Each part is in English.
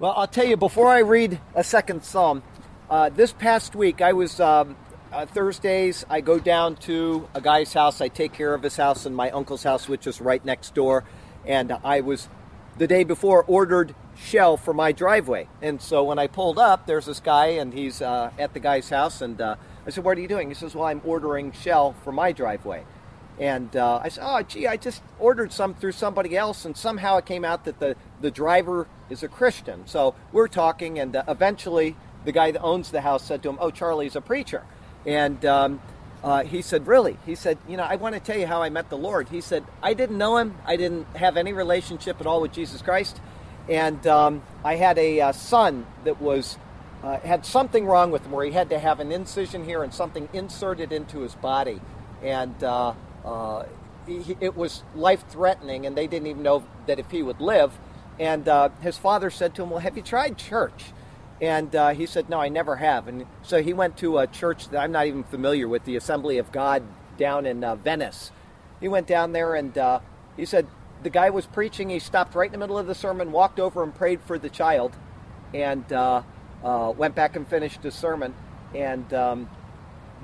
Well, I'll tell you, before I read a second psalm, uh, this past week I was. Um, uh, Thursdays, I go down to a guy's house. I take care of his house and my uncle's house, which is right next door. And I was, the day before, ordered shell for my driveway. And so when I pulled up, there's this guy, and he's uh, at the guy's house. And uh, I said, What are you doing? He says, Well, I'm ordering shell for my driveway. And uh, I said, Oh, gee, I just ordered some through somebody else. And somehow it came out that the, the driver is a Christian. So we're talking, and uh, eventually the guy that owns the house said to him, Oh, Charlie's a preacher. And um, uh, he said, Really? He said, You know, I want to tell you how I met the Lord. He said, I didn't know him. I didn't have any relationship at all with Jesus Christ. And um, I had a uh, son that was. Uh, had something wrong with him where he had to have an incision here and something inserted into his body. And uh, he, it was life threatening, and they didn't even know that if he would live. And uh, his father said to him, Well, have you tried church? And uh, he said, No, I never have. And so he went to a church that I'm not even familiar with, the Assembly of God down in uh, Venice. He went down there and uh, he said, The guy was preaching. He stopped right in the middle of the sermon, walked over and prayed for the child, and uh, went back and finished his sermon. And um,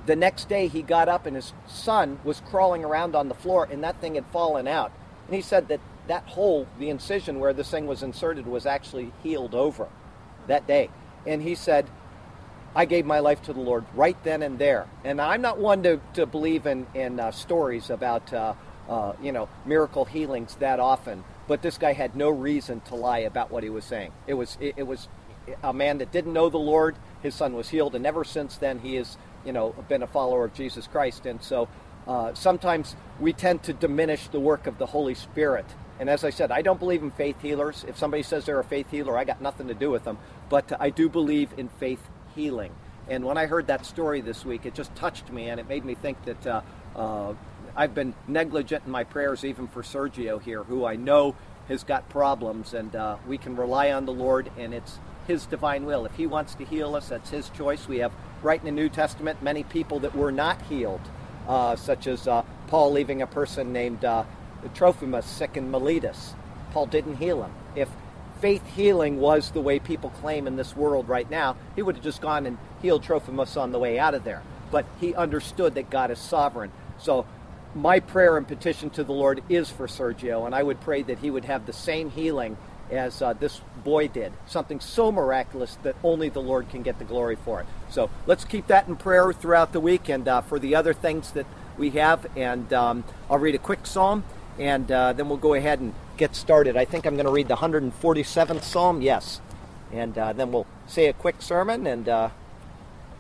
the next day he got up and his son was crawling around on the floor and that thing had fallen out. And he said that that hole, the incision where this thing was inserted, was actually healed over that day and he said, I gave my life to the Lord right then and there. And I'm not one to, to believe in, in uh, stories about, uh, uh, you know, miracle healings that often, but this guy had no reason to lie about what he was saying. It was, it, it was a man that didn't know the Lord. His son was healed, and ever since then he has, you know, been a follower of Jesus Christ. And so uh, sometimes we tend to diminish the work of the Holy Spirit and as I said, I don't believe in faith healers. If somebody says they're a faith healer, I got nothing to do with them. But I do believe in faith healing. And when I heard that story this week, it just touched me and it made me think that uh, uh, I've been negligent in my prayers, even for Sergio here, who I know has got problems. And uh, we can rely on the Lord, and it's His divine will. If He wants to heal us, that's His choice. We have, right in the New Testament, many people that were not healed, uh, such as uh, Paul leaving a person named uh, Trophimus sick in Miletus. Paul didn't heal him. If faith healing was the way people claim in this world right now, he would have just gone and healed Trophimus on the way out of there. But he understood that God is sovereign. So my prayer and petition to the Lord is for Sergio, and I would pray that he would have the same healing as uh, this boy did. Something so miraculous that only the Lord can get the glory for it. So let's keep that in prayer throughout the week and uh, for the other things that we have. And um, I'll read a quick psalm and uh, then we'll go ahead and get started. I think I'm going to read the 147th Psalm, yes. And uh, then we'll say a quick sermon. And uh,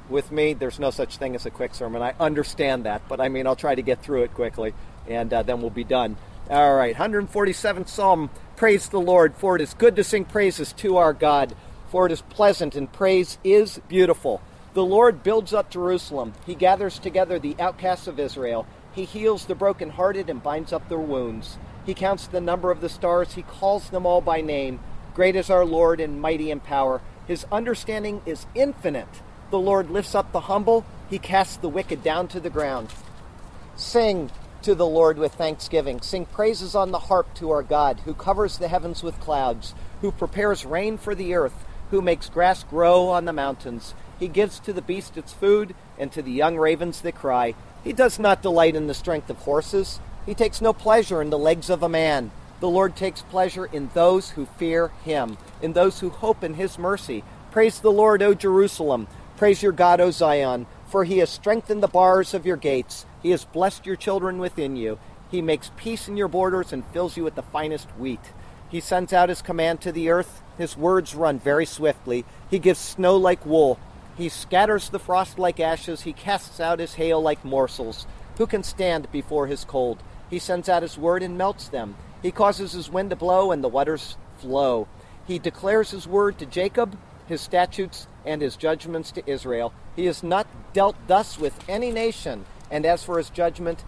with me, there's no such thing as a quick sermon. I understand that, but I mean, I'll try to get through it quickly, and uh, then we'll be done. All right, 147th Psalm. Praise the Lord, for it is good to sing praises to our God, for it is pleasant, and praise is beautiful. The Lord builds up Jerusalem, He gathers together the outcasts of Israel. He heals the brokenhearted and binds up their wounds. He counts the number of the stars. He calls them all by name. Great is our Lord and mighty in power. His understanding is infinite. The Lord lifts up the humble. He casts the wicked down to the ground. Sing to the Lord with thanksgiving. Sing praises on the harp to our God, who covers the heavens with clouds, who prepares rain for the earth, who makes grass grow on the mountains. He gives to the beast its food, and to the young ravens that cry. He does not delight in the strength of horses. He takes no pleasure in the legs of a man. The Lord takes pleasure in those who fear him, in those who hope in his mercy. Praise the Lord, O Jerusalem. Praise your God, O Zion, for he has strengthened the bars of your gates. He has blessed your children within you. He makes peace in your borders and fills you with the finest wheat. He sends out his command to the earth. His words run very swiftly. He gives snow like wool. He scatters the frost like ashes. He casts out his hail like morsels. Who can stand before his cold? He sends out his word and melts them. He causes his wind to blow and the waters flow. He declares his word to Jacob, his statutes and his judgments to Israel. He has not dealt thus with any nation, and as for his judgment,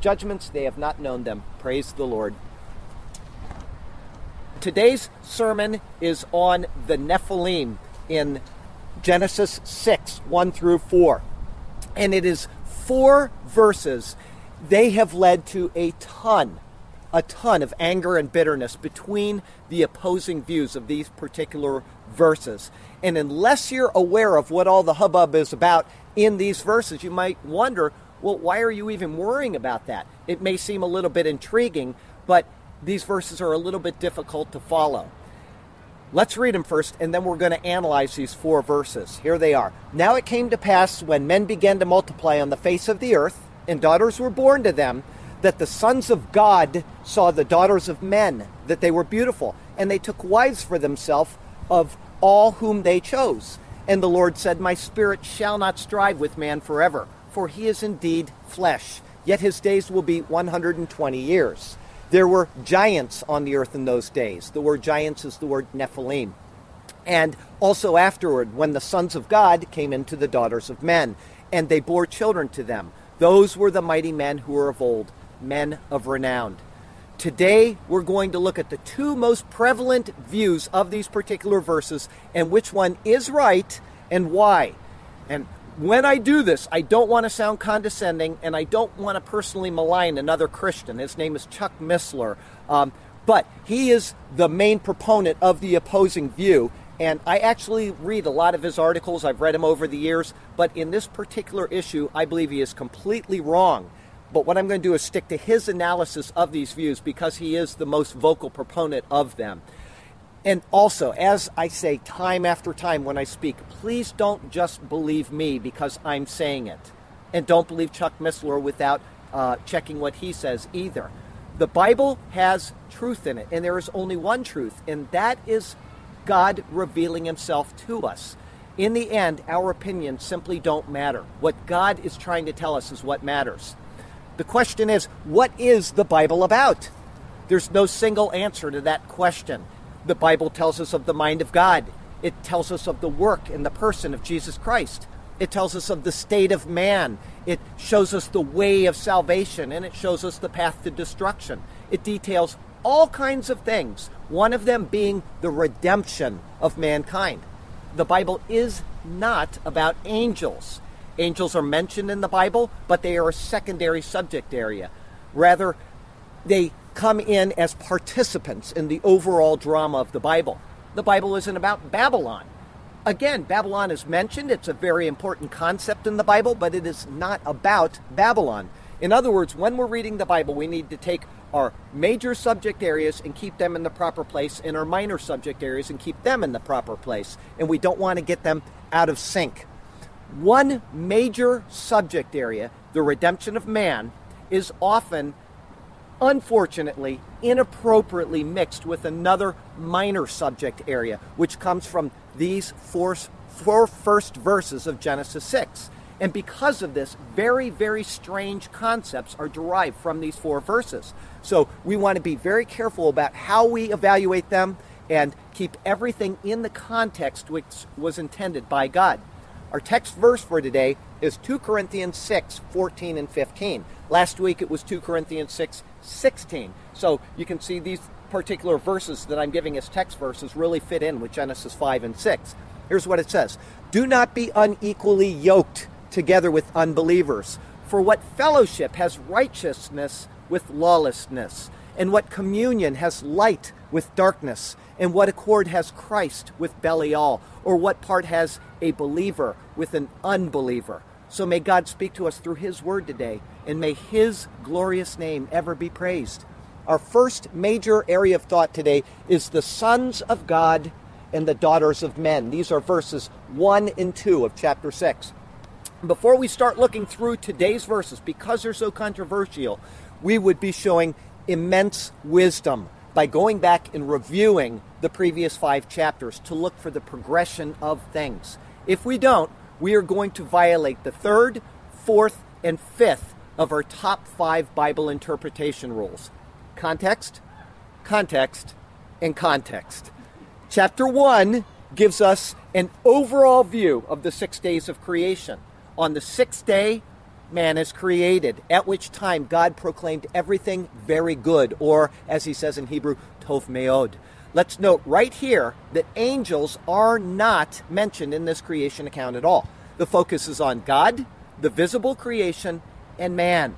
judgments they have not known them. Praise the Lord. Today's sermon is on the Nephilim in Genesis 6, 1 through 4. And it is four verses. They have led to a ton a ton of anger and bitterness between the opposing views of these particular verses. And unless you're aware of what all the hubbub is about in these verses, you might wonder, well, why are you even worrying about that? It may seem a little bit intriguing, but these verses are a little bit difficult to follow. Let's read them first, and then we're going to analyze these four verses. Here they are. Now it came to pass when men began to multiply on the face of the earth, and daughters were born to them, that the sons of God saw the daughters of men, that they were beautiful, and they took wives for themselves of all whom they chose. And the Lord said, My spirit shall not strive with man forever, for he is indeed flesh, yet his days will be 120 years. There were giants on the earth in those days. The word giants is the word Nephilim. And also afterward, when the sons of God came into the daughters of men, and they bore children to them. Those were the mighty men who were of old, men of renown. Today, we're going to look at the two most prevalent views of these particular verses and which one is right and why. And when I do this, I don't want to sound condescending and I don't want to personally malign another Christian. His name is Chuck Missler. Um, but he is the main proponent of the opposing view. And I actually read a lot of his articles. I've read him over the years. But in this particular issue, I believe he is completely wrong. But what I'm going to do is stick to his analysis of these views because he is the most vocal proponent of them. And also, as I say time after time when I speak, please don't just believe me because I'm saying it. And don't believe Chuck Missler without uh, checking what he says either. The Bible has truth in it, and there is only one truth, and that is God revealing himself to us. In the end, our opinions simply don't matter. What God is trying to tell us is what matters. The question is, what is the Bible about? There's no single answer to that question. The Bible tells us of the mind of God. It tells us of the work and the person of Jesus Christ. It tells us of the state of man. It shows us the way of salvation and it shows us the path to destruction. It details all kinds of things, one of them being the redemption of mankind. The Bible is not about angels. Angels are mentioned in the Bible, but they are a secondary subject area. Rather, they come in as participants in the overall drama of the Bible. The Bible isn't about Babylon. Again, Babylon is mentioned. It's a very important concept in the Bible, but it is not about Babylon. In other words, when we're reading the Bible, we need to take our major subject areas and keep them in the proper place, and our minor subject areas and keep them in the proper place. And we don't want to get them out of sync. One major subject area, the redemption of man, is often, unfortunately, inappropriately mixed with another minor subject area, which comes from these four, four first verses of Genesis 6. And because of this, very, very strange concepts are derived from these four verses. So we want to be very careful about how we evaluate them and keep everything in the context which was intended by God. Our text verse for today is 2 Corinthians 6 14 and 15. Last week it was 2 Corinthians 6 16. So you can see these particular verses that I'm giving as text verses really fit in with Genesis 5 and 6. Here's what it says Do not be unequally yoked together with unbelievers. For what fellowship has righteousness with lawlessness? And what communion has light with darkness? And what accord has Christ with Belial? Or what part has a believer with an unbeliever? So may God speak to us through His word today, and may His glorious name ever be praised. Our first major area of thought today is the sons of God and the daughters of men. These are verses 1 and 2 of chapter 6. Before we start looking through today's verses, because they're so controversial, we would be showing immense wisdom by going back and reviewing the previous five chapters to look for the progression of things. If we don't, we are going to violate the third, fourth, and fifth of our top five Bible interpretation rules context, context, and context. Chapter 1 gives us an overall view of the six days of creation. On the sixth day, man is created, at which time God proclaimed everything very good, or as he says in Hebrew, tov meod. Let's note right here that angels are not mentioned in this creation account at all. The focus is on God, the visible creation, and man.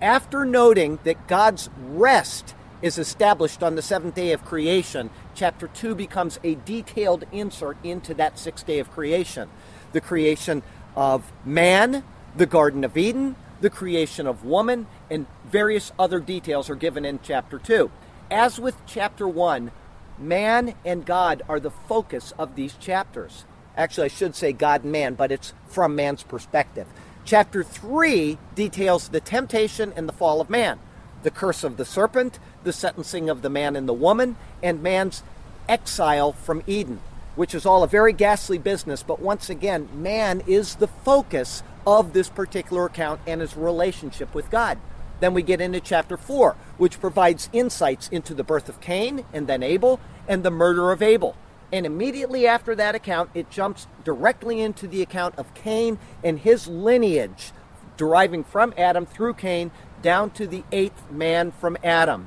After noting that God's rest is established on the seventh day of creation, chapter 2 becomes a detailed insert into that sixth day of creation. The creation of man, the Garden of Eden, the creation of woman, and various other details are given in chapter 2. As with chapter 1, man and God are the focus of these chapters. Actually, I should say God and man, but it's from man's perspective. Chapter 3 details the temptation and the fall of man, the curse of the serpent, the sentencing of the man and the woman, and man's exile from Eden, which is all a very ghastly business, but once again, man is the focus of this particular account and his relationship with God. Then we get into chapter 4, which provides insights into the birth of Cain and then Abel and the murder of Abel. And immediately after that account, it jumps directly into the account of Cain and his lineage, deriving from Adam through Cain down to the eighth man from Adam.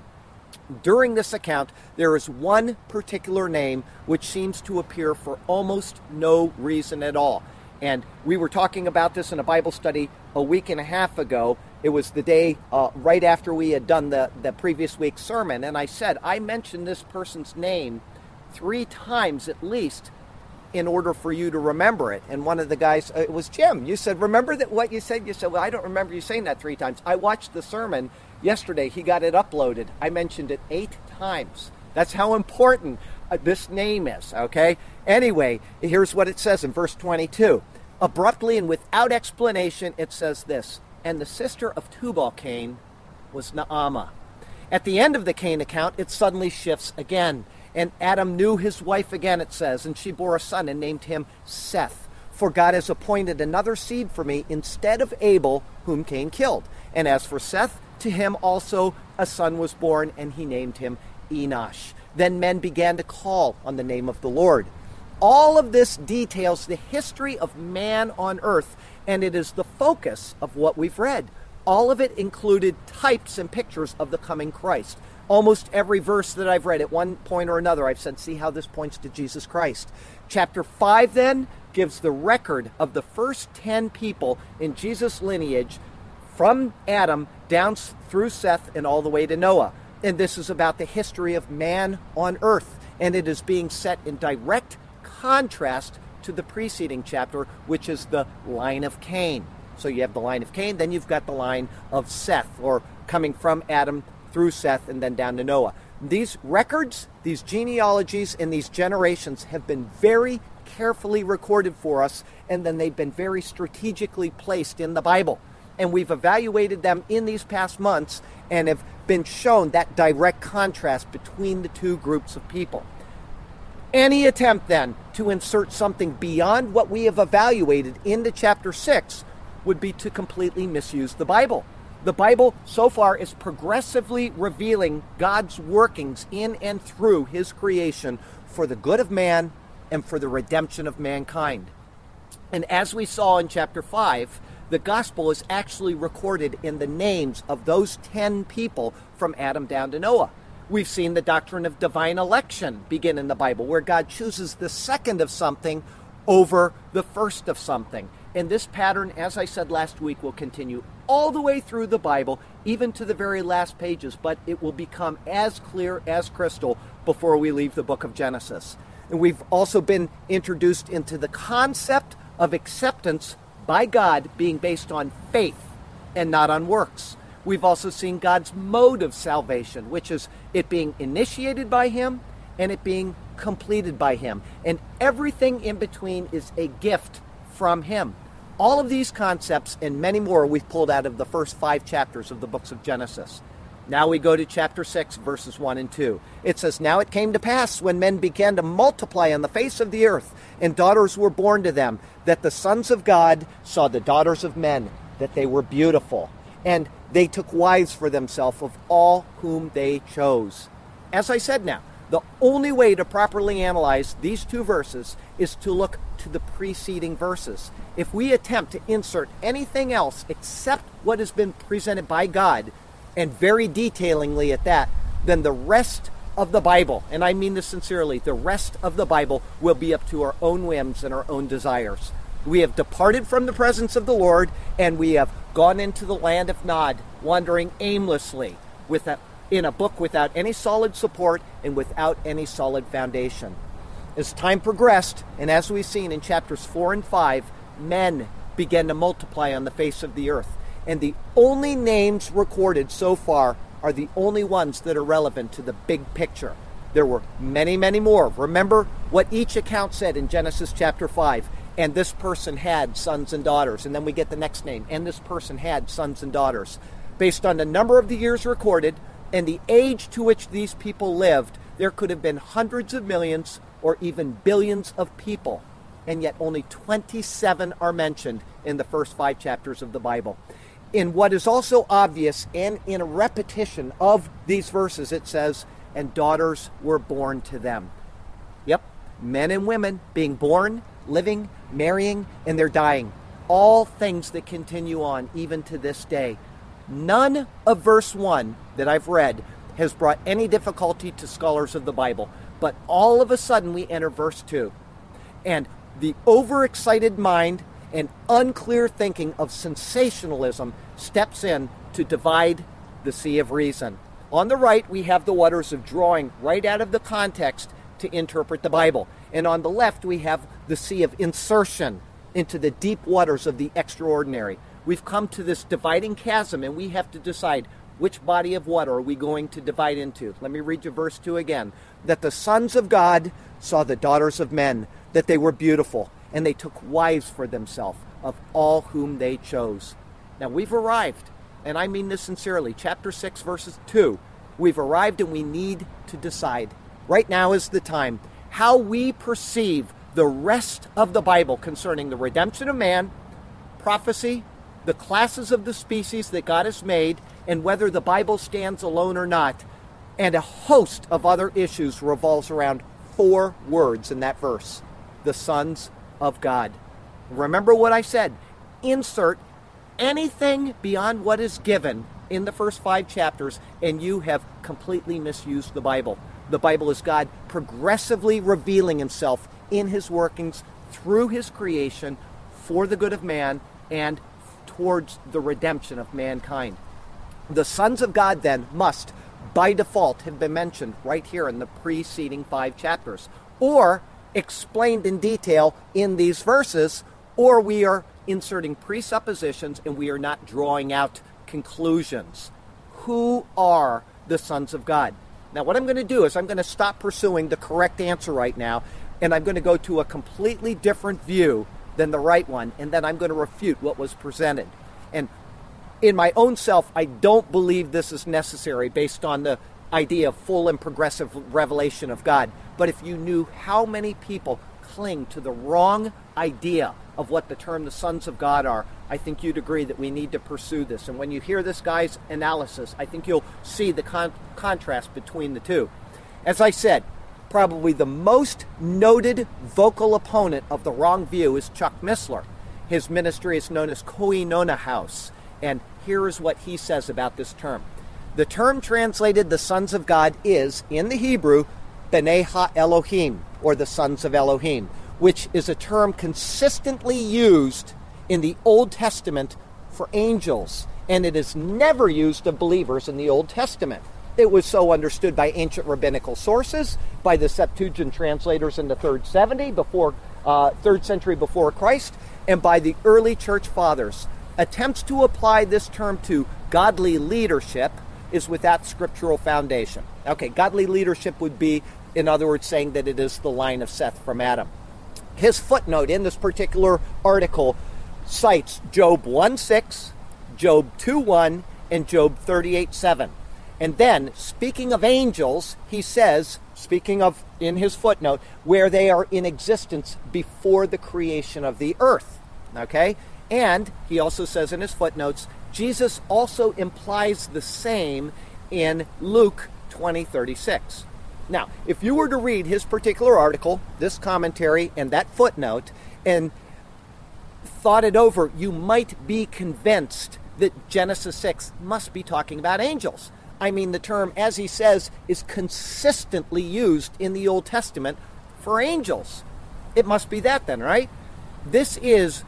During this account, there is one particular name which seems to appear for almost no reason at all. And we were talking about this in a Bible study a week and a half ago. It was the day uh, right after we had done the, the previous week's sermon. And I said, I mentioned this person's name three times at least in order for you to remember it. And one of the guys, uh, it was Jim. You said, "Remember that what you said?" You said, "Well, I don't remember you saying that three times." I watched the sermon yesterday. He got it uploaded. I mentioned it eight times. That's how important uh, this name is. Okay. Anyway, here's what it says in verse 22. Abruptly and without explanation, it says this: "And the sister of Tubal Cain was Naamah." At the end of the Cain account, it suddenly shifts again. And Adam knew his wife again, it says, and she bore a son and named him Seth. For God has appointed another seed for me instead of Abel, whom Cain killed. And as for Seth, to him also a son was born, and he named him Enosh. Then men began to call on the name of the Lord. All of this details the history of man on earth, and it is the focus of what we've read. All of it included types and pictures of the coming Christ almost every verse that I've read at one point or another, I've said, see how this points to Jesus Christ. Chapter 5 then gives the record of the first 10 people in Jesus' lineage from Adam down through Seth and all the way to Noah. And this is about the history of man on earth. And it is being set in direct contrast to the preceding chapter, which is the line of Cain. So you have the line of Cain, then you've got the line of Seth, or coming from Adam through Seth and then down to Noah. These records, these genealogies, and these generations have been very carefully recorded for us, and then they've been very strategically placed in the Bible. And we've evaluated them in these past months and have been shown that direct contrast between the two groups of people. Any attempt then to insert something beyond what we have evaluated into chapter 6 would be to completely misuse the Bible. The Bible so far is progressively revealing God's workings in and through His creation for the good of man and for the redemption of mankind. And as we saw in chapter 5, the gospel is actually recorded in the names of those 10 people from Adam down to Noah. We've seen the doctrine of divine election begin in the Bible, where God chooses the second of something over the first of something. And this pattern, as I said last week, will continue all the way through the Bible, even to the very last pages, but it will become as clear as crystal before we leave the book of Genesis. And we've also been introduced into the concept of acceptance by God being based on faith and not on works. We've also seen God's mode of salvation, which is it being initiated by Him and it being completed by Him. And everything in between is a gift from Him. All of these concepts and many more we've pulled out of the first five chapters of the books of Genesis. Now we go to chapter 6, verses 1 and 2. It says, Now it came to pass when men began to multiply on the face of the earth, and daughters were born to them, that the sons of God saw the daughters of men, that they were beautiful. And they took wives for themselves of all whom they chose. As I said now, the only way to properly analyze these two verses is to look to the preceding verses. If we attempt to insert anything else except what has been presented by God, and very detailingly at that, then the rest of the Bible, and I mean this sincerely, the rest of the Bible will be up to our own whims and our own desires. We have departed from the presence of the Lord, and we have gone into the land of Nod, wandering aimlessly with a in a book without any solid support and without any solid foundation. As time progressed, and as we've seen in chapters 4 and 5, men began to multiply on the face of the earth. And the only names recorded so far are the only ones that are relevant to the big picture. There were many, many more. Remember what each account said in Genesis chapter 5 and this person had sons and daughters. And then we get the next name, and this person had sons and daughters. Based on the number of the years recorded and the age to which these people lived, there could have been hundreds of millions or even billions of people. And yet only 27 are mentioned in the first five chapters of the Bible. In what is also obvious and in a repetition of these verses, it says, and daughters were born to them. Yep, men and women being born, living, marrying, and they're dying. All things that continue on even to this day. None of verse 1 that I've read has brought any difficulty to scholars of the Bible. But all of a sudden we enter verse 2. And the overexcited mind and unclear thinking of sensationalism steps in to divide the sea of reason. On the right, we have the waters of drawing right out of the context to interpret the Bible. And on the left, we have the sea of insertion into the deep waters of the extraordinary. We've come to this dividing chasm, and we have to decide which body of water are we going to divide into. Let me read you verse 2 again. That the sons of God saw the daughters of men, that they were beautiful, and they took wives for themselves of all whom they chose. Now we've arrived, and I mean this sincerely. Chapter 6, verses 2. We've arrived and we need to decide. Right now is the time how we perceive the rest of the Bible concerning the redemption of man, prophecy, the classes of the species that God has made, and whether the Bible stands alone or not. And a host of other issues revolves around four words in that verse the sons of God. Remember what I said insert anything beyond what is given in the first five chapters, and you have completely misused the Bible. The Bible is God progressively revealing himself in his workings through his creation for the good of man and towards the redemption of mankind. The sons of God then must, by default, have been mentioned right here in the preceding five chapters, or explained in detail in these verses, or we are inserting presuppositions and we are not drawing out conclusions. Who are the sons of God? Now, what I'm going to do is I'm going to stop pursuing the correct answer right now, and I'm going to go to a completely different view than the right one, and then I'm going to refute what was presented. And in my own self, I don't believe this is necessary based on the idea of full and progressive revelation of God. But if you knew how many people cling to the wrong idea of what the term the sons of God are, I think you'd agree that we need to pursue this. And when you hear this guy's analysis, I think you'll see the con- contrast between the two. As I said, probably the most noted vocal opponent of the wrong view is Chuck Missler. His ministry is known as Koinonia House. And here is what he says about this term. The term translated the sons of God is, in the Hebrew, B'nai Ha Elohim, or the sons of Elohim, which is a term consistently used in the Old Testament for angels, and it is never used of believers in the Old Testament. It was so understood by ancient rabbinical sources, by the Septuagint translators in the third 70 before uh, third century before Christ, and by the early church fathers. Attempts to apply this term to godly leadership is without scriptural foundation. Okay, godly leadership would be, in other words, saying that it is the line of Seth from Adam. His footnote in this particular article cites Job 1 6, Job 2 1, and Job 38 7. And then, speaking of angels, he says, speaking of in his footnote, where they are in existence before the creation of the earth. Okay? And he also says in his footnotes, Jesus also implies the same in Luke 20 36. Now, if you were to read his particular article, this commentary, and that footnote, and thought it over, you might be convinced that Genesis 6 must be talking about angels. I mean, the term, as he says, is consistently used in the Old Testament for angels. It must be that then, right? This is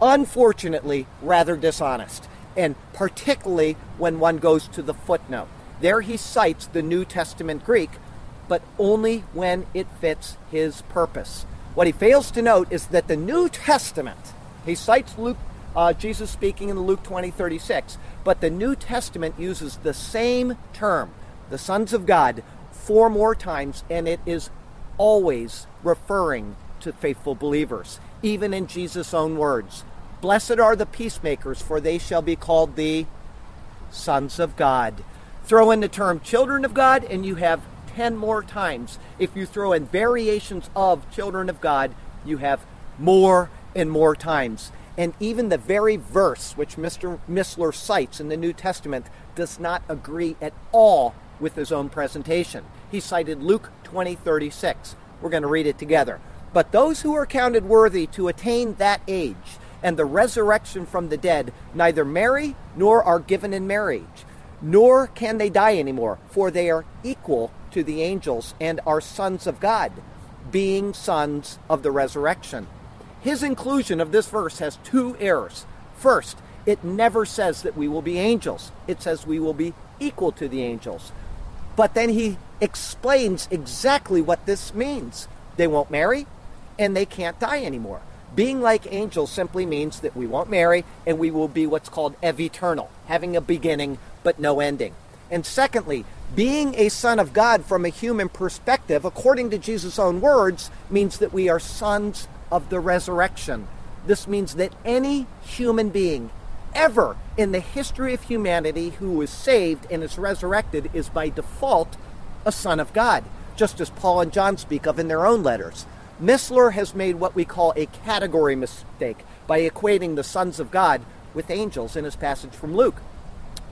unfortunately rather dishonest, and particularly when one goes to the footnote. There he cites the New Testament Greek, but only when it fits his purpose. What he fails to note is that the New Testament, he cites Luke, uh, Jesus speaking in Luke 20, 36, but the New Testament uses the same term, the sons of God, four more times, and it is always referring to faithful believers, even in Jesus' own words. Blessed are the peacemakers, for they shall be called the sons of God. Throw in the term children of God, and you have 10 more times. If you throw in variations of children of God, you have more and more times. And even the very verse which Mr. Missler cites in the New Testament does not agree at all with his own presentation. He cited Luke 20 36. We're going to read it together. But those who are counted worthy to attain that age and the resurrection from the dead neither marry nor are given in marriage, nor can they die anymore, for they are equal to the angels and are sons of God, being sons of the resurrection. His inclusion of this verse has two errors. First, it never says that we will be angels, it says we will be equal to the angels. But then he explains exactly what this means. They won't marry and they can't die anymore. Being like angels simply means that we won't marry and we will be what's called ev eternal, having a beginning but no ending. And secondly, being a son of God from a human perspective, according to Jesus' own words, means that we are sons of the resurrection. This means that any human being ever in the history of humanity who is saved and is resurrected is by default a son of God, just as Paul and John speak of in their own letters. Missler has made what we call a category mistake by equating the sons of God with angels in his passage from Luke.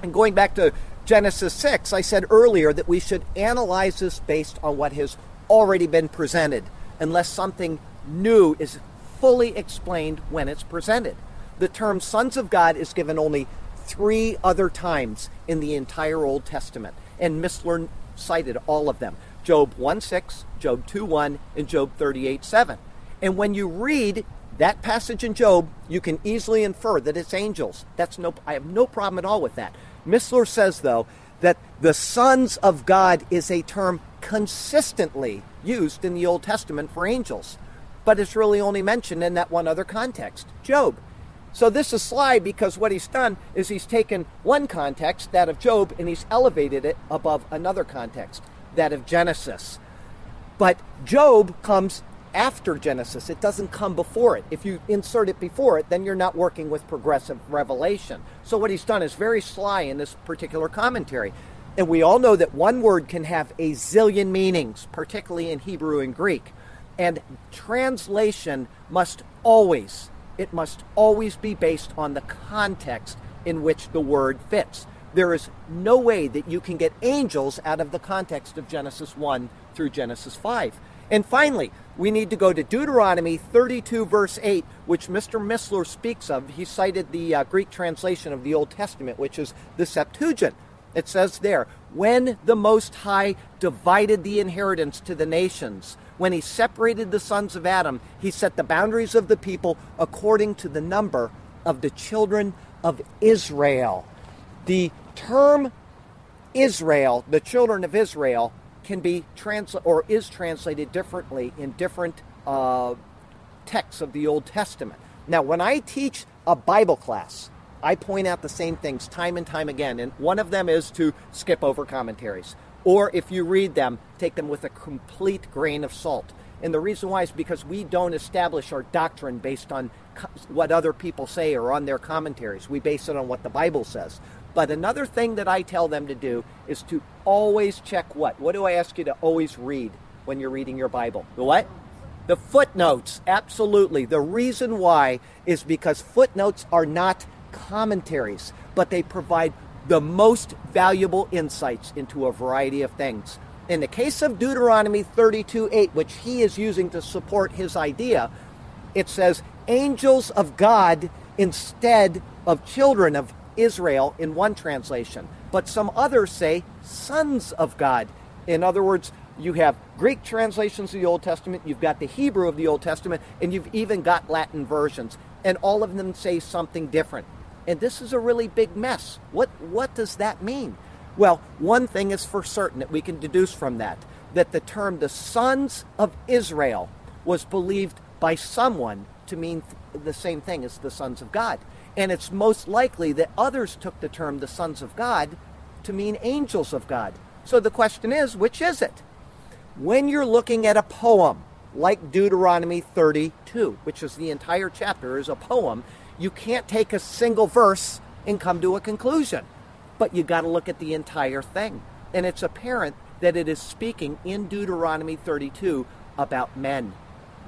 And going back to Genesis 6, I said earlier that we should analyze this based on what has already been presented, unless something new is fully explained when it's presented the term sons of God is given only three other times in the entire Old Testament, and Missler cited all of them Job 1 6, Job 2 1, and Job 38 7. And when you read that passage in Job, you can easily infer that it's angels. That's no, I have no problem at all with that. Missler says, though, that the sons of God is a term consistently used in the Old Testament for angels, but it's really only mentioned in that one other context, Job. So this is sly because what he's done is he's taken one context, that of Job, and he's elevated it above another context, that of Genesis. But Job comes after Genesis. It doesn't come before it. If you insert it before it, then you're not working with progressive revelation. So what he's done is very sly in this particular commentary. And we all know that one word can have a zillion meanings, particularly in Hebrew and Greek. And translation must always it must always be based on the context in which the word fits. There is no way that you can get angels out of the context of Genesis 1 through Genesis 5. And finally, we need to go to Deuteronomy 32, verse 8, which Mr. Missler speaks of. He cited the uh, Greek translation of the Old Testament, which is the Septuagint. It says there, when the Most High divided the inheritance to the nations, when he separated the sons of Adam, he set the boundaries of the people according to the number of the children of Israel. The term Israel, the children of Israel, can be translated or is translated differently in different uh, texts of the Old Testament. Now, when I teach a Bible class, I point out the same things time and time again, and one of them is to skip over commentaries or if you read them, take them with a complete grain of salt. And the reason why is because we don't establish our doctrine based on what other people say or on their commentaries. We base it on what the Bible says. But another thing that I tell them to do is to always check what? What do I ask you to always read when you're reading your Bible? The what? The footnotes. Absolutely. The reason why is because footnotes are not commentaries, but they provide the most valuable insights into a variety of things. In the case of Deuteronomy 32 8, which he is using to support his idea, it says angels of God instead of children of Israel in one translation. But some others say sons of God. In other words, you have Greek translations of the Old Testament, you've got the Hebrew of the Old Testament, and you've even got Latin versions. And all of them say something different. And this is a really big mess. What, what does that mean? Well, one thing is for certain that we can deduce from that that the term the sons of Israel was believed by someone to mean the same thing as the sons of God. And it's most likely that others took the term the sons of God to mean angels of God. So the question is, which is it? When you're looking at a poem like Deuteronomy 32, which is the entire chapter is a poem, you can't take a single verse and come to a conclusion. But you got to look at the entire thing. And it's apparent that it is speaking in Deuteronomy 32 about men,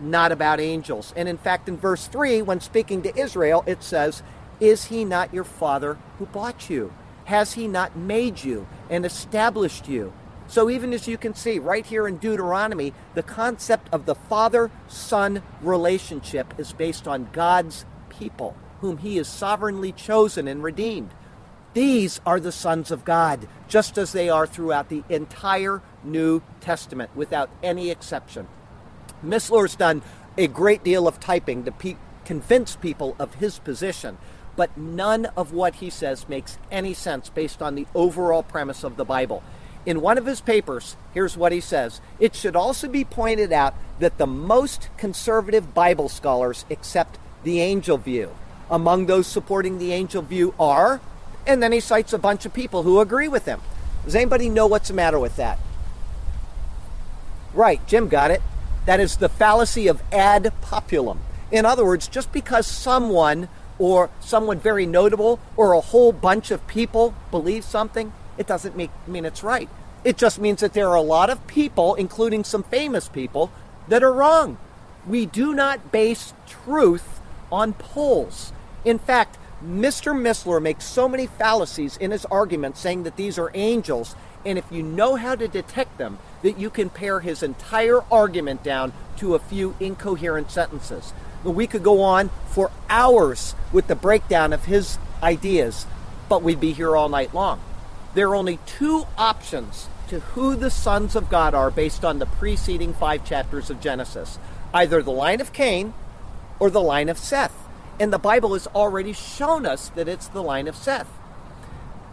not about angels. And in fact, in verse 3, when speaking to Israel, it says, Is he not your father who bought you? Has he not made you and established you? So, even as you can see right here in Deuteronomy, the concept of the father son relationship is based on God's people, whom he has sovereignly chosen and redeemed. These are the sons of God, just as they are throughout the entire New Testament, without any exception. Missler's done a great deal of typing to pe- convince people of his position, but none of what he says makes any sense based on the overall premise of the Bible. In one of his papers, here's what he says It should also be pointed out that the most conservative Bible scholars accept the angel view. Among those supporting the angel view are and then he cites a bunch of people who agree with him. Does anybody know what's the matter with that? Right, Jim got it. That is the fallacy of ad populum. In other words, just because someone or someone very notable or a whole bunch of people believe something, it doesn't make, mean it's right. It just means that there are a lot of people, including some famous people, that are wrong. We do not base truth on polls. In fact, Mr. Missler makes so many fallacies in his argument saying that these are angels, and if you know how to detect them, that you can pare his entire argument down to a few incoherent sentences. We could go on for hours with the breakdown of his ideas, but we'd be here all night long. There are only two options to who the sons of God are based on the preceding five chapters of Genesis either the line of Cain or the line of Seth. And the Bible has already shown us that it's the line of Seth.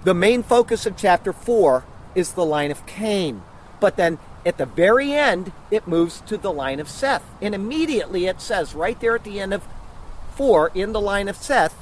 The main focus of chapter 4 is the line of Cain. But then at the very end, it moves to the line of Seth. And immediately it says, right there at the end of 4, in the line of Seth,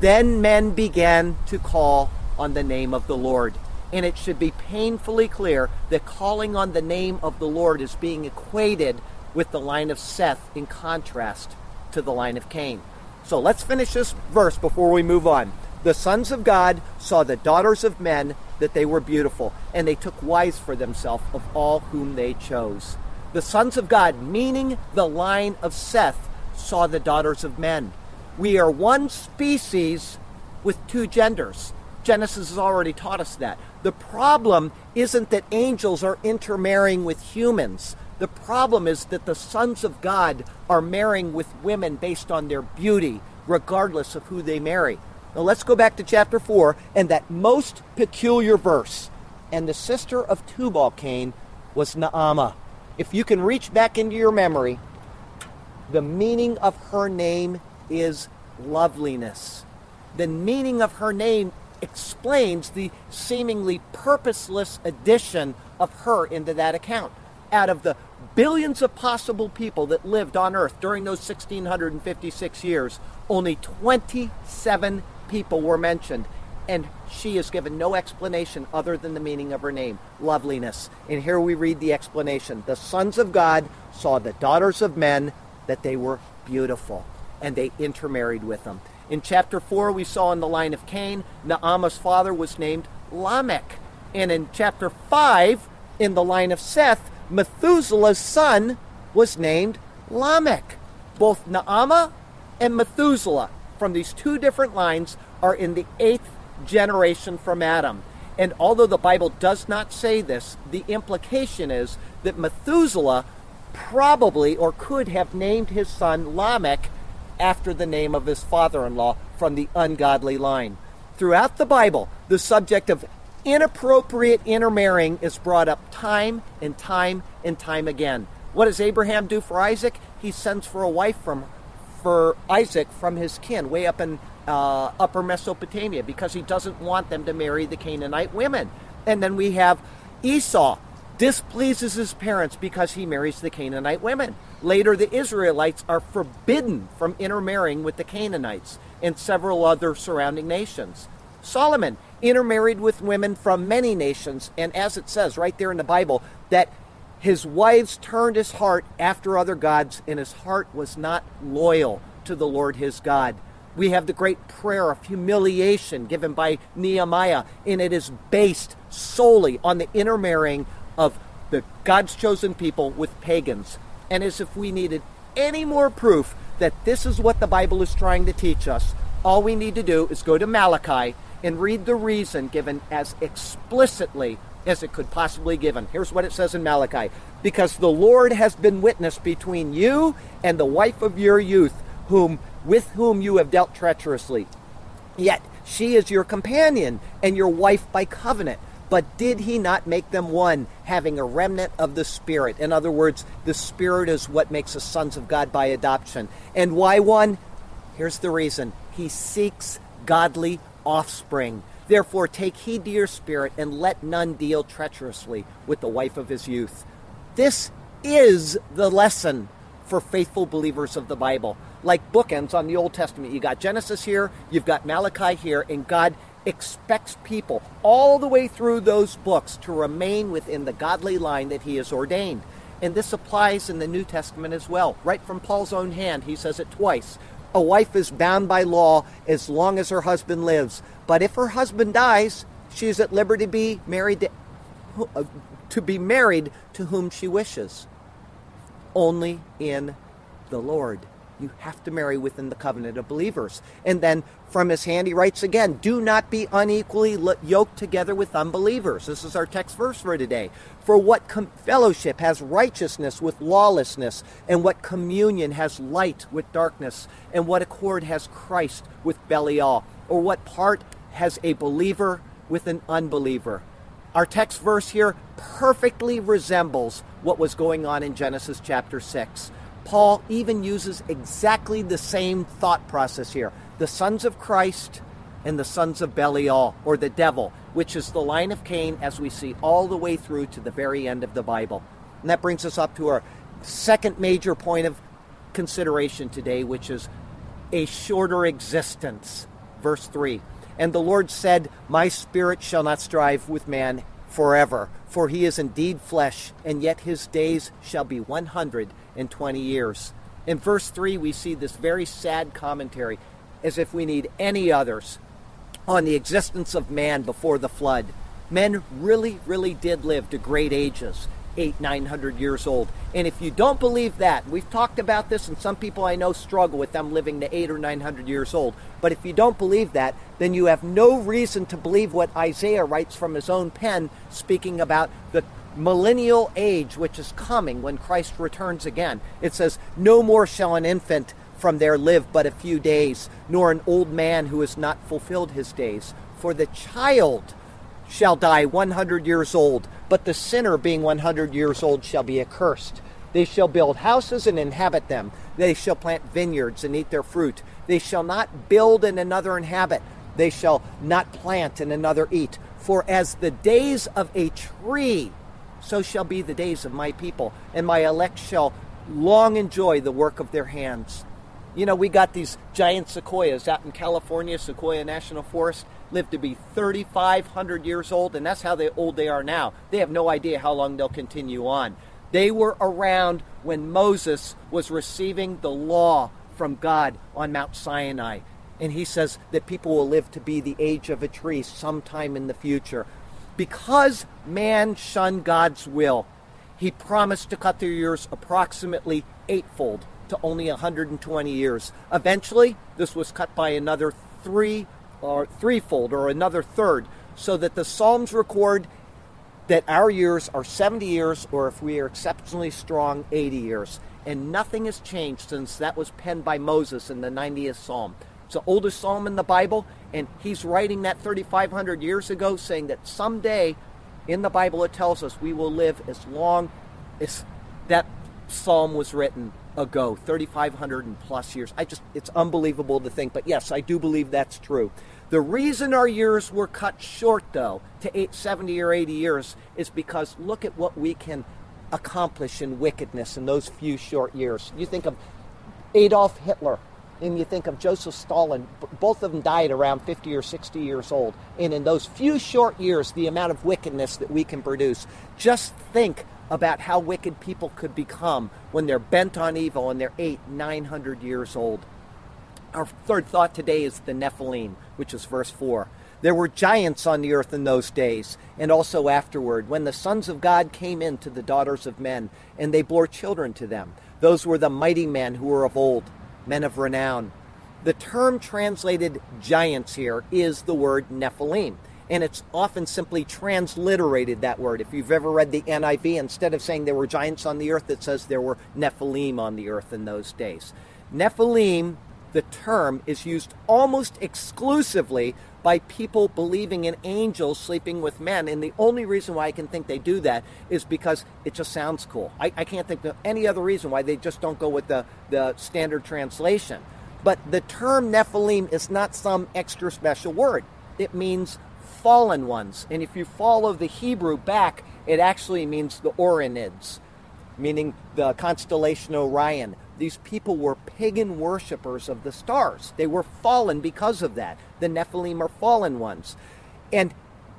then men began to call on the name of the Lord. And it should be painfully clear that calling on the name of the Lord is being equated with the line of Seth in contrast to the line of Cain. So let's finish this verse before we move on. The sons of God saw the daughters of men that they were beautiful, and they took wives for themselves of all whom they chose. The sons of God, meaning the line of Seth, saw the daughters of men. We are one species with two genders. Genesis has already taught us that. The problem isn't that angels are intermarrying with humans. The problem is that the sons of God are marrying with women based on their beauty, regardless of who they marry. Now let's go back to chapter 4 and that most peculiar verse. And the sister of Tubal Cain was Naamah. If you can reach back into your memory, the meaning of her name is loveliness. The meaning of her name explains the seemingly purposeless addition of her into that account. Out of the billions of possible people that lived on Earth during those 1656 years, only 27 people were mentioned. And she is given no explanation other than the meaning of her name loveliness. And here we read the explanation The sons of God saw the daughters of men that they were beautiful, and they intermarried with them. In chapter 4, we saw in the line of Cain, Naamah's father was named Lamech. And in chapter 5, in the line of Seth, Methuselah's son was named Lamech. Both Naamah and Methuselah from these two different lines are in the eighth generation from Adam. And although the Bible does not say this, the implication is that Methuselah probably or could have named his son Lamech after the name of his father in law from the ungodly line. Throughout the Bible, the subject of inappropriate intermarrying is brought up time and time and time again. What does Abraham do for Isaac? He sends for a wife from for Isaac from his kin way up in uh, upper Mesopotamia because he doesn't want them to marry the Canaanite women. And then we have Esau displeases his parents because he marries the Canaanite women. Later, the Israelites are forbidden from intermarrying with the Canaanites and several other surrounding nations. Solomon intermarried with women from many nations, and as it says right there in the Bible, that his wives turned his heart after other gods, and his heart was not loyal to the Lord his God. We have the great prayer of humiliation given by Nehemiah, and it is based solely on the intermarrying of the God's chosen people with pagans. And as if we needed any more proof that this is what the Bible is trying to teach us, all we need to do is go to Malachi and read the reason given as explicitly as it could possibly give given. Here's what it says in Malachi. Because the Lord has been witness between you and the wife of your youth, whom with whom you have dealt treacherously. Yet she is your companion and your wife by covenant. But did he not make them one, having a remnant of the Spirit? In other words, the Spirit is what makes us sons of God by adoption. And why one? Here's the reason He seeks godly offspring. Therefore, take heed to your spirit, and let none deal treacherously with the wife of his youth. This is the lesson for faithful believers of the Bible. Like bookends on the Old Testament, you got Genesis here, you've got Malachi here, and God expects people all the way through those books to remain within the godly line that He has ordained. And this applies in the New Testament as well. Right from Paul's own hand, he says it twice. A wife is bound by law as long as her husband lives. But if her husband dies, she is at liberty to be married to, uh, to be married to whom she wishes. Only in the Lord. You have to marry within the covenant of believers. And then from his hand, he writes again Do not be unequally yoked together with unbelievers. This is our text verse for today. For what com- fellowship has righteousness with lawlessness, and what communion has light with darkness, and what accord has Christ with Belial, or what part has a believer with an unbeliever? Our text verse here perfectly resembles what was going on in Genesis chapter 6. Paul even uses exactly the same thought process here. The sons of Christ and the sons of Belial, or the devil, which is the line of Cain as we see all the way through to the very end of the Bible. And that brings us up to our second major point of consideration today, which is a shorter existence. Verse 3 And the Lord said, My spirit shall not strive with man forever, for he is indeed flesh, and yet his days shall be 120 years. In verse 3, we see this very sad commentary as if we need any others on the existence of man before the flood. Men really, really did live to great ages, eight, nine hundred years old. And if you don't believe that, we've talked about this, and some people I know struggle with them living to eight or nine hundred years old. But if you don't believe that, then you have no reason to believe what Isaiah writes from his own pen, speaking about the millennial age which is coming when Christ returns again. It says, No more shall an infant from there live but a few days, nor an old man who has not fulfilled his days. For the child shall die 100 years old, but the sinner being 100 years old shall be accursed. They shall build houses and inhabit them. They shall plant vineyards and eat their fruit. They shall not build and another inhabit. They shall not plant and another eat. For as the days of a tree, so shall be the days of my people, and my elect shall long enjoy the work of their hands. You know, we got these giant sequoias out in California, Sequoia National Forest, live to be 3,500 years old, and that's how they, old they are now. They have no idea how long they'll continue on. They were around when Moses was receiving the law from God on Mount Sinai. And he says that people will live to be the age of a tree sometime in the future. Because man shunned God's will, he promised to cut their years approximately eightfold to only 120 years. Eventually, this was cut by another three or threefold or another third, so that the Psalms record that our years are 70 years, or if we are exceptionally strong, 80 years. And nothing has changed since that was penned by Moses in the 90th Psalm. It's the oldest psalm in the Bible, and he's writing that 3,500 years ago, saying that someday in the Bible it tells us we will live as long as that psalm was written ago, 3,500 and plus years. I just, it's unbelievable to think, but yes, I do believe that's true. The reason our years were cut short, though, to eight, 70 or 80 years, is because look at what we can accomplish in wickedness in those few short years. You think of Adolf Hitler, and you think of Joseph Stalin, both of them died around 50 or 60 years old. And in those few short years, the amount of wickedness that we can produce, just think about how wicked people could become when they're bent on evil and they're eight, 900 years old. Our third thought today is the Nephilim, which is verse 4. There were giants on the earth in those days, and also afterward, when the sons of God came in to the daughters of men, and they bore children to them. Those were the mighty men who were of old men of renown. The term translated giants here is the word Nephilim, and it's often simply transliterated that word. If you've ever read the NIV, instead of saying there were giants on the earth, it says there were Nephilim on the earth in those days. Nephilim, the term, is used almost exclusively by people believing in angels sleeping with men. And the only reason why I can think they do that is because it just sounds cool. I, I can't think of any other reason why they just don't go with the, the standard translation. But the term Nephilim is not some extra special word, it means fallen ones. And if you follow the Hebrew back, it actually means the Orionids, meaning the constellation Orion. These people were pagan worshippers of the stars. They were fallen because of that. The Nephilim are fallen ones. And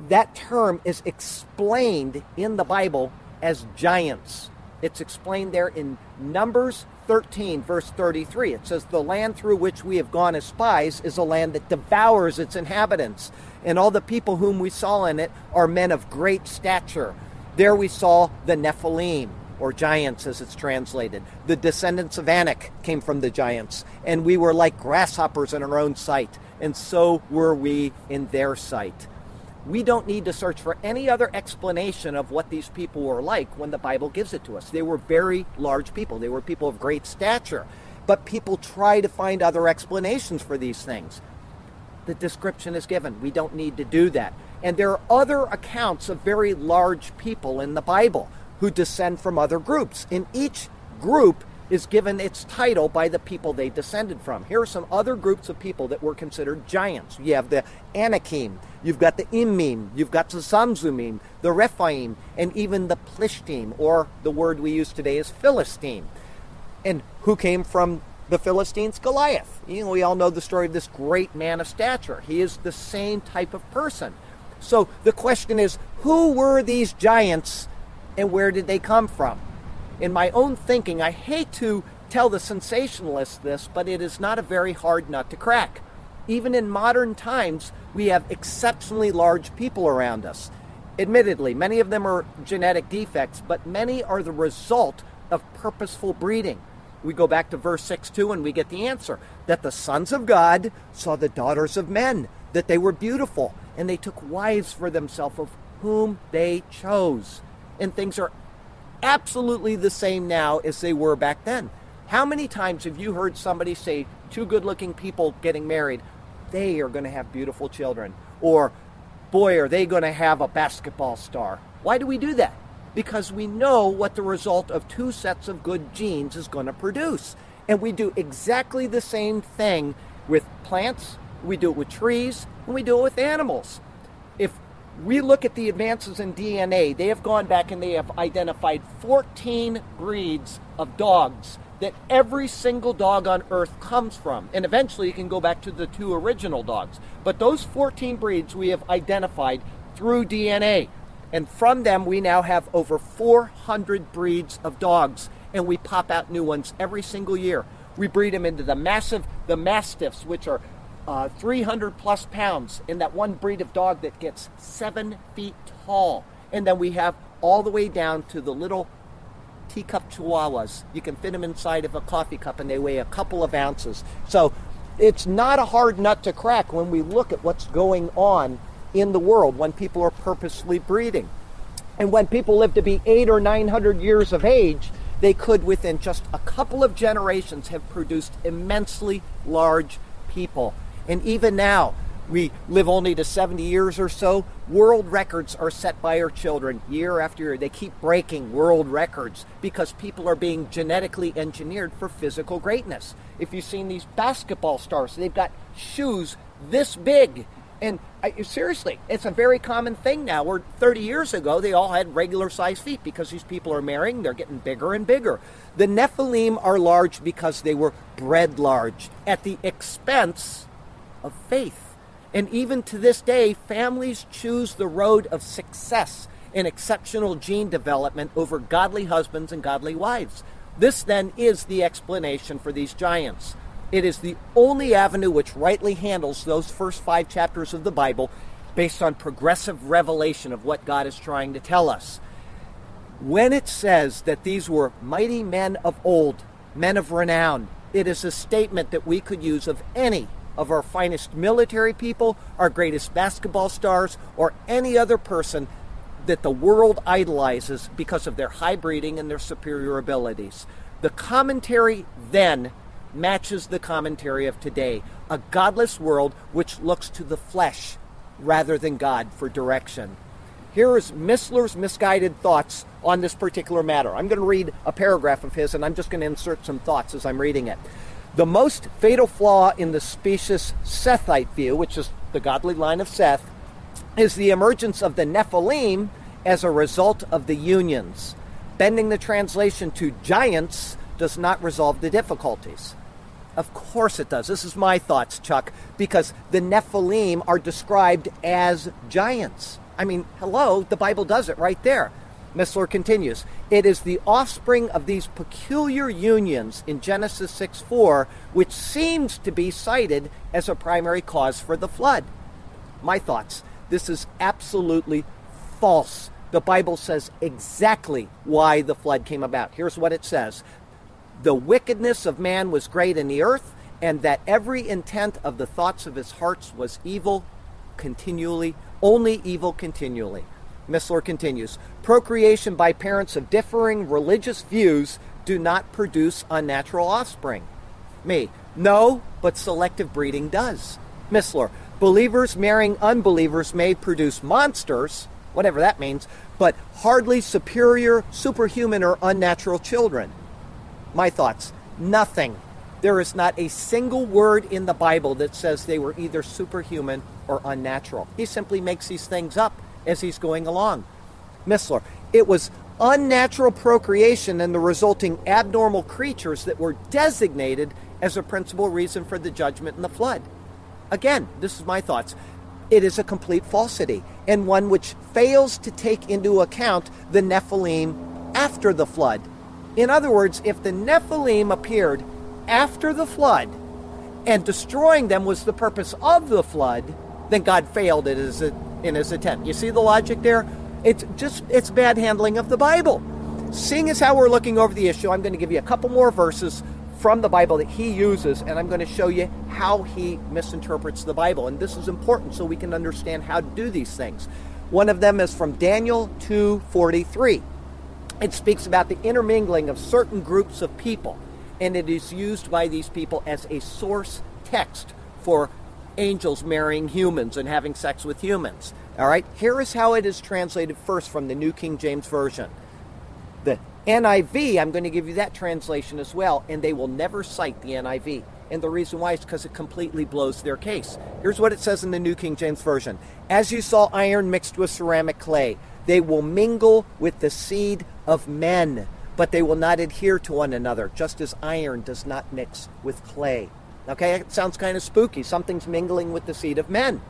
that term is explained in the Bible as giants. It's explained there in Numbers 13, verse 33. It says, The land through which we have gone as spies is a land that devours its inhabitants, and all the people whom we saw in it are men of great stature. There we saw the Nephilim or giants as it's translated. The descendants of Anak came from the giants, and we were like grasshoppers in our own sight, and so were we in their sight. We don't need to search for any other explanation of what these people were like when the Bible gives it to us. They were very large people, they were people of great stature. But people try to find other explanations for these things. The description is given. We don't need to do that. And there are other accounts of very large people in the Bible who descend from other groups. And each group is given its title by the people they descended from. Here are some other groups of people that were considered giants. You have the Anakim, you've got the Emim, you've got the Zamzummim, the Rephaim, and even the Plishtim, or the word we use today is Philistine. And who came from the Philistines? Goliath. You know, we all know the story of this great man of stature. He is the same type of person. So the question is, who were these giants and where did they come from? In my own thinking, I hate to tell the sensationalists this, but it is not a very hard nut to crack. Even in modern times, we have exceptionally large people around us. Admittedly, many of them are genetic defects, but many are the result of purposeful breeding. We go back to verse 6 2 and we get the answer that the sons of God saw the daughters of men, that they were beautiful, and they took wives for themselves of whom they chose and things are absolutely the same now as they were back then. How many times have you heard somebody say, two good looking people getting married, they are going to have beautiful children? Or, boy, are they going to have a basketball star? Why do we do that? Because we know what the result of two sets of good genes is going to produce. And we do exactly the same thing with plants, we do it with trees, and we do it with animals. If we look at the advances in DNA, they have gone back and they have identified 14 breeds of dogs that every single dog on earth comes from. And eventually you can go back to the two original dogs. But those 14 breeds we have identified through DNA. And from them, we now have over 400 breeds of dogs, and we pop out new ones every single year. We breed them into the massive, the mastiffs, which are uh, 300 plus pounds in that one breed of dog that gets seven feet tall. And then we have all the way down to the little teacup chihuahuas. You can fit them inside of a coffee cup and they weigh a couple of ounces. So it's not a hard nut to crack when we look at what's going on in the world when people are purposely breeding. And when people live to be eight or nine hundred years of age, they could, within just a couple of generations, have produced immensely large people. And even now, we live only to 70 years or so. World records are set by our children year after year. They keep breaking world records because people are being genetically engineered for physical greatness. If you've seen these basketball stars, they've got shoes this big. And I, seriously, it's a very common thing now. Where 30 years ago, they all had regular sized feet because these people are marrying, they're getting bigger and bigger. The Nephilim are large because they were bred large at the expense of faith. And even to this day, families choose the road of success in exceptional gene development over godly husbands and godly wives. This then is the explanation for these giants. It is the only avenue which rightly handles those first five chapters of the Bible based on progressive revelation of what God is trying to tell us. When it says that these were mighty men of old, men of renown, it is a statement that we could use of any of our finest military people, our greatest basketball stars, or any other person that the world idolizes because of their high breeding and their superior abilities. The commentary then matches the commentary of today a godless world which looks to the flesh rather than God for direction. Here is Missler's misguided thoughts on this particular matter. I'm going to read a paragraph of his and I'm just going to insert some thoughts as I'm reading it. The most fatal flaw in the specious Sethite view, which is the godly line of Seth, is the emergence of the Nephilim as a result of the unions. Bending the translation to giants does not resolve the difficulties. Of course it does. This is my thoughts, Chuck, because the Nephilim are described as giants. I mean, hello, the Bible does it right there. Missler continues, it is the offspring of these peculiar unions in Genesis 6 4, which seems to be cited as a primary cause for the flood. My thoughts this is absolutely false. The Bible says exactly why the flood came about. Here's what it says The wickedness of man was great in the earth, and that every intent of the thoughts of his hearts was evil continually, only evil continually. Missler continues Procreation by parents of differing religious views do not produce unnatural offspring. Me. No, but selective breeding does. Missler. Believers marrying unbelievers may produce monsters, whatever that means, but hardly superior, superhuman, or unnatural children. My thoughts. Nothing. There is not a single word in the Bible that says they were either superhuman or unnatural. He simply makes these things up as he's going along. Missler, it was unnatural procreation and the resulting abnormal creatures that were designated as a principal reason for the judgment and the flood. Again, this is my thoughts. It is a complete falsity and one which fails to take into account the Nephilim after the flood. In other words, if the Nephilim appeared after the flood and destroying them was the purpose of the flood, then God failed in his, in his attempt. You see the logic there? It's just it's bad handling of the Bible. Seeing as how we're looking over the issue, I'm going to give you a couple more verses from the Bible that he uses, and I'm going to show you how he misinterprets the Bible. And this is important so we can understand how to do these things. One of them is from Daniel 2:43. It speaks about the intermingling of certain groups of people, and it is used by these people as a source text for angels marrying humans and having sex with humans. All right, here is how it is translated first from the New King James Version. The NIV, I'm going to give you that translation as well, and they will never cite the NIV. And the reason why is because it completely blows their case. Here's what it says in the New King James Version As you saw iron mixed with ceramic clay, they will mingle with the seed of men, but they will not adhere to one another, just as iron does not mix with clay. Okay, it sounds kind of spooky. Something's mingling with the seed of men.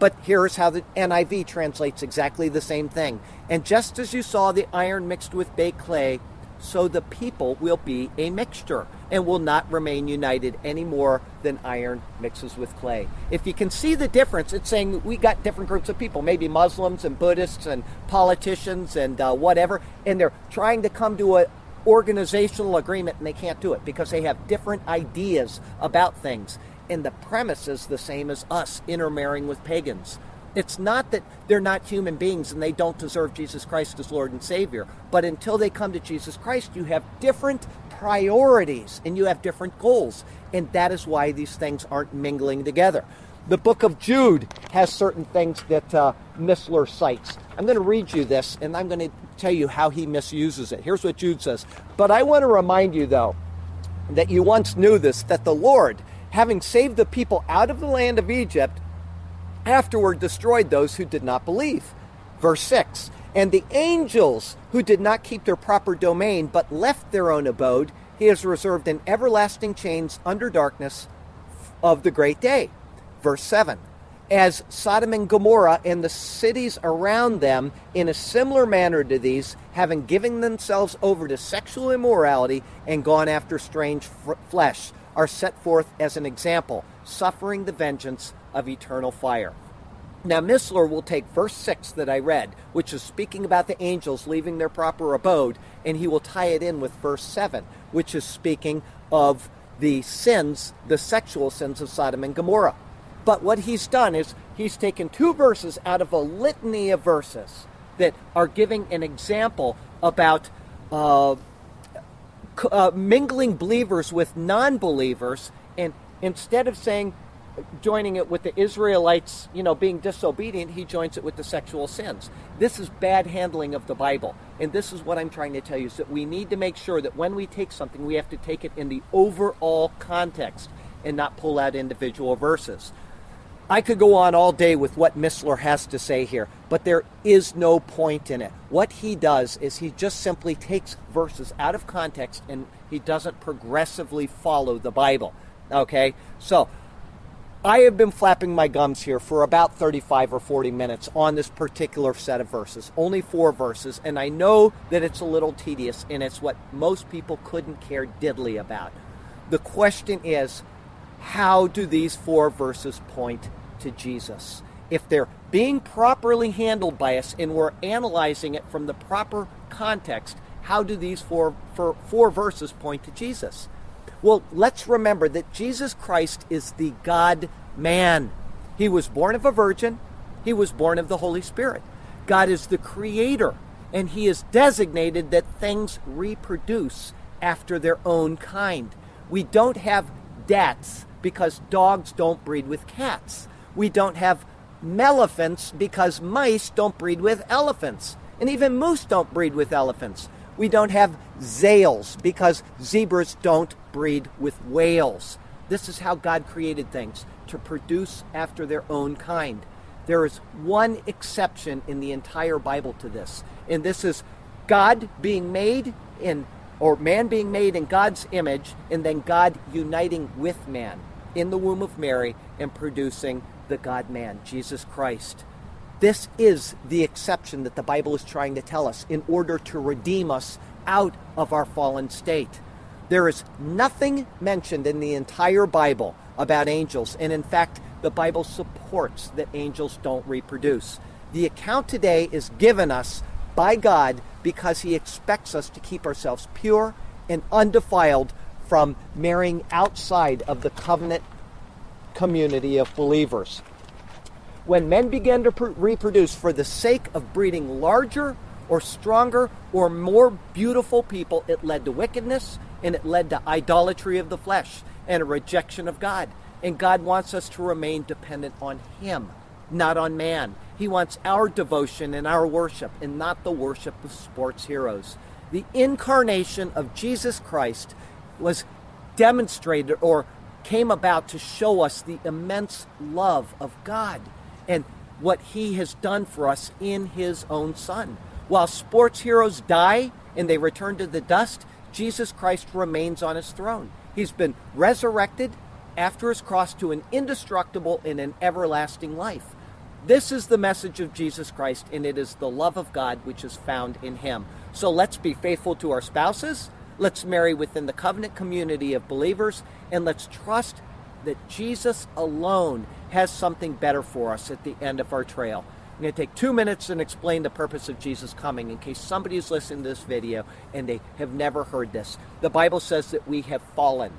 But here's how the NIV translates exactly the same thing. And just as you saw the iron mixed with baked clay, so the people will be a mixture and will not remain united any more than iron mixes with clay. If you can see the difference, it's saying we got different groups of people, maybe Muslims and Buddhists and politicians and uh, whatever, and they're trying to come to a organizational agreement and they can't do it because they have different ideas about things and the premise is the same as us intermarrying with pagans. It's not that they're not human beings and they don't deserve Jesus Christ as Lord and Savior, but until they come to Jesus Christ, you have different priorities and you have different goals, and that is why these things aren't mingling together. The book of Jude has certain things that uh, Missler cites. I'm going to read you this, and I'm going to tell you how he misuses it. Here's what Jude says. But I want to remind you, though, that you once knew this that the Lord, having saved the people out of the land of Egypt, afterward destroyed those who did not believe. Verse 6 And the angels who did not keep their proper domain but left their own abode, he has reserved in everlasting chains under darkness of the great day. Verse 7 As Sodom and Gomorrah and the cities around them, in a similar manner to these, having given themselves over to sexual immorality and gone after strange f- flesh, are set forth as an example, suffering the vengeance of eternal fire. Now, Missler will take verse 6 that I read, which is speaking about the angels leaving their proper abode, and he will tie it in with verse 7, which is speaking of the sins, the sexual sins of Sodom and Gomorrah. But what he's done is he's taken two verses out of a litany of verses that are giving an example about uh, uh, mingling believers with non believers, and instead of saying, joining it with the Israelites, you know, being disobedient, he joins it with the sexual sins. This is bad handling of the Bible. And this is what I'm trying to tell you is that we need to make sure that when we take something, we have to take it in the overall context and not pull out individual verses. I could go on all day with what Missler has to say here, but there is no point in it. What he does is he just simply takes verses out of context and he doesn't progressively follow the Bible. Okay? So, I have been flapping my gums here for about 35 or 40 minutes on this particular set of verses, only four verses, and I know that it's a little tedious and it's what most people couldn't care diddly about. The question is how do these four verses point to Jesus? If they're being properly handled by us and we're analyzing it from the proper context, how do these four, four, four verses point to Jesus? Well, let's remember that Jesus Christ is the God man. He was born of a virgin, he was born of the Holy Spirit. God is the creator, and he is designated that things reproduce after their own kind. We don't have dats because dogs don't breed with cats. We don't have melephants because mice don't breed with elephants. And even moose don't breed with elephants. We don't have zales because zebras don't breed with whales. This is how God created things to produce after their own kind. There is one exception in the entire Bible to this, and this is God being made in, or man being made in God's image, and then God uniting with man in the womb of Mary and producing the God man, Jesus Christ. This is the exception that the Bible is trying to tell us in order to redeem us out of our fallen state. There is nothing mentioned in the entire Bible about angels, and in fact, the Bible supports that angels don't reproduce. The account today is given us by God because He expects us to keep ourselves pure and undefiled from marrying outside of the covenant community of believers when men began to pr- reproduce for the sake of breeding larger or stronger or more beautiful people, it led to wickedness and it led to idolatry of the flesh and a rejection of God. And God wants us to remain dependent on Him, not on man. He wants our devotion and our worship and not the worship of sports heroes. The incarnation of Jesus Christ was demonstrated or came about to show us the immense love of God and what he has done for us in his own son. While sports heroes die and they return to the dust, Jesus Christ remains on his throne. He's been resurrected after his cross to an indestructible and an everlasting life. This is the message of Jesus Christ, and it is the love of God which is found in him. So let's be faithful to our spouses. Let's marry within the covenant community of believers, and let's trust that Jesus alone has something better for us at the end of our trail. I'm going to take two minutes and explain the purpose of Jesus coming in case somebody is listening to this video and they have never heard this. The Bible says that we have fallen,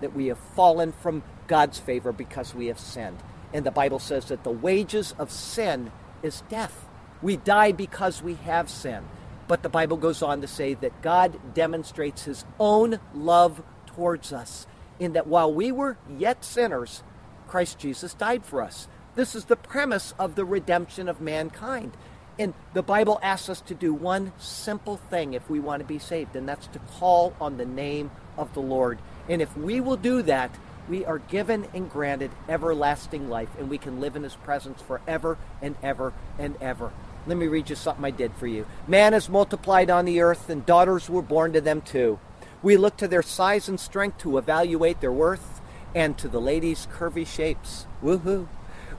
that we have fallen from God's favor because we have sinned. And the Bible says that the wages of sin is death. We die because we have sinned. But the Bible goes on to say that God demonstrates his own love towards us in that while we were yet sinners, Christ Jesus died for us. This is the premise of the redemption of mankind. And the Bible asks us to do one simple thing if we want to be saved, and that's to call on the name of the Lord. And if we will do that, we are given and granted everlasting life, and we can live in His presence forever and ever and ever. Let me read you something I did for you. Man is multiplied on the earth, and daughters were born to them too. We look to their size and strength to evaluate their worth, and to the ladies' curvy shapes. Woohoo!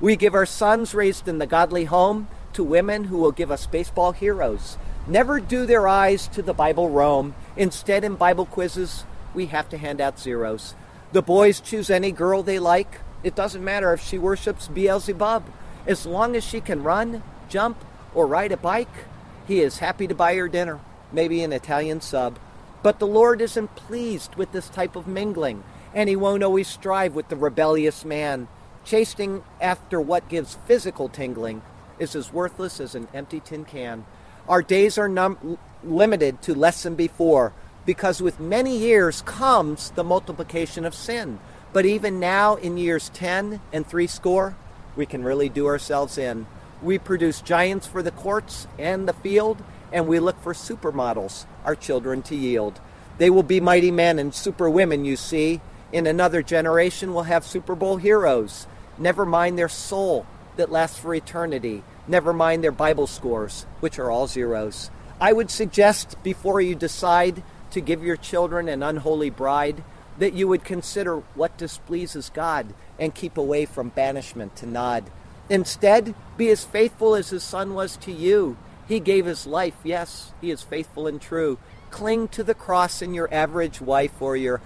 We give our sons raised in the godly home to women who will give us baseball heroes. Never do their eyes to the Bible roam. Instead, in Bible quizzes, we have to hand out zeros. The boys choose any girl they like. It doesn't matter if she worships Beelzebub. As long as she can run, jump, or ride a bike, he is happy to buy her dinner, maybe an Italian sub. But the Lord isn't pleased with this type of mingling, and he won't always strive with the rebellious man. Chasing after what gives physical tingling is as worthless as an empty tin can. Our days are num- limited to less than before, because with many years comes the multiplication of sin. But even now, in years 10 and three score, we can really do ourselves in. We produce giants for the courts and the field, and we look for supermodels, our children to yield. They will be mighty men and superwomen, you see. In another generation, we'll have Super Bowl heroes. Never mind their soul that lasts for eternity. Never mind their Bible scores, which are all zeros. I would suggest before you decide to give your children an unholy bride that you would consider what displeases God and keep away from banishment to Nod. Instead, be as faithful as his son was to you. He gave his life. Yes, he is faithful and true. Cling to the cross in your average wife or your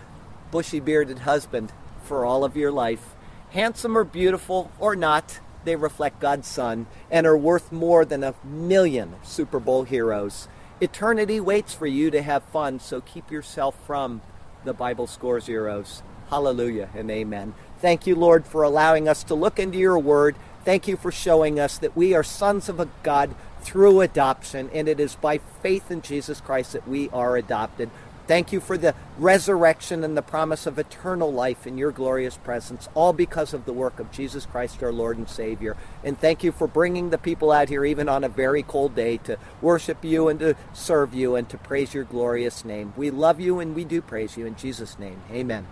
bushy bearded husband for all of your life. Handsome or beautiful or not, they reflect God's Son and are worth more than a million Super Bowl heroes. Eternity waits for you to have fun, so keep yourself from the Bible score zeros. Hallelujah and amen. Thank you, Lord, for allowing us to look into your word. Thank you for showing us that we are sons of a God through adoption, and it is by faith in Jesus Christ that we are adopted. Thank you for the resurrection and the promise of eternal life in your glorious presence, all because of the work of Jesus Christ, our Lord and Savior. And thank you for bringing the people out here, even on a very cold day, to worship you and to serve you and to praise your glorious name. We love you and we do praise you in Jesus' name. Amen.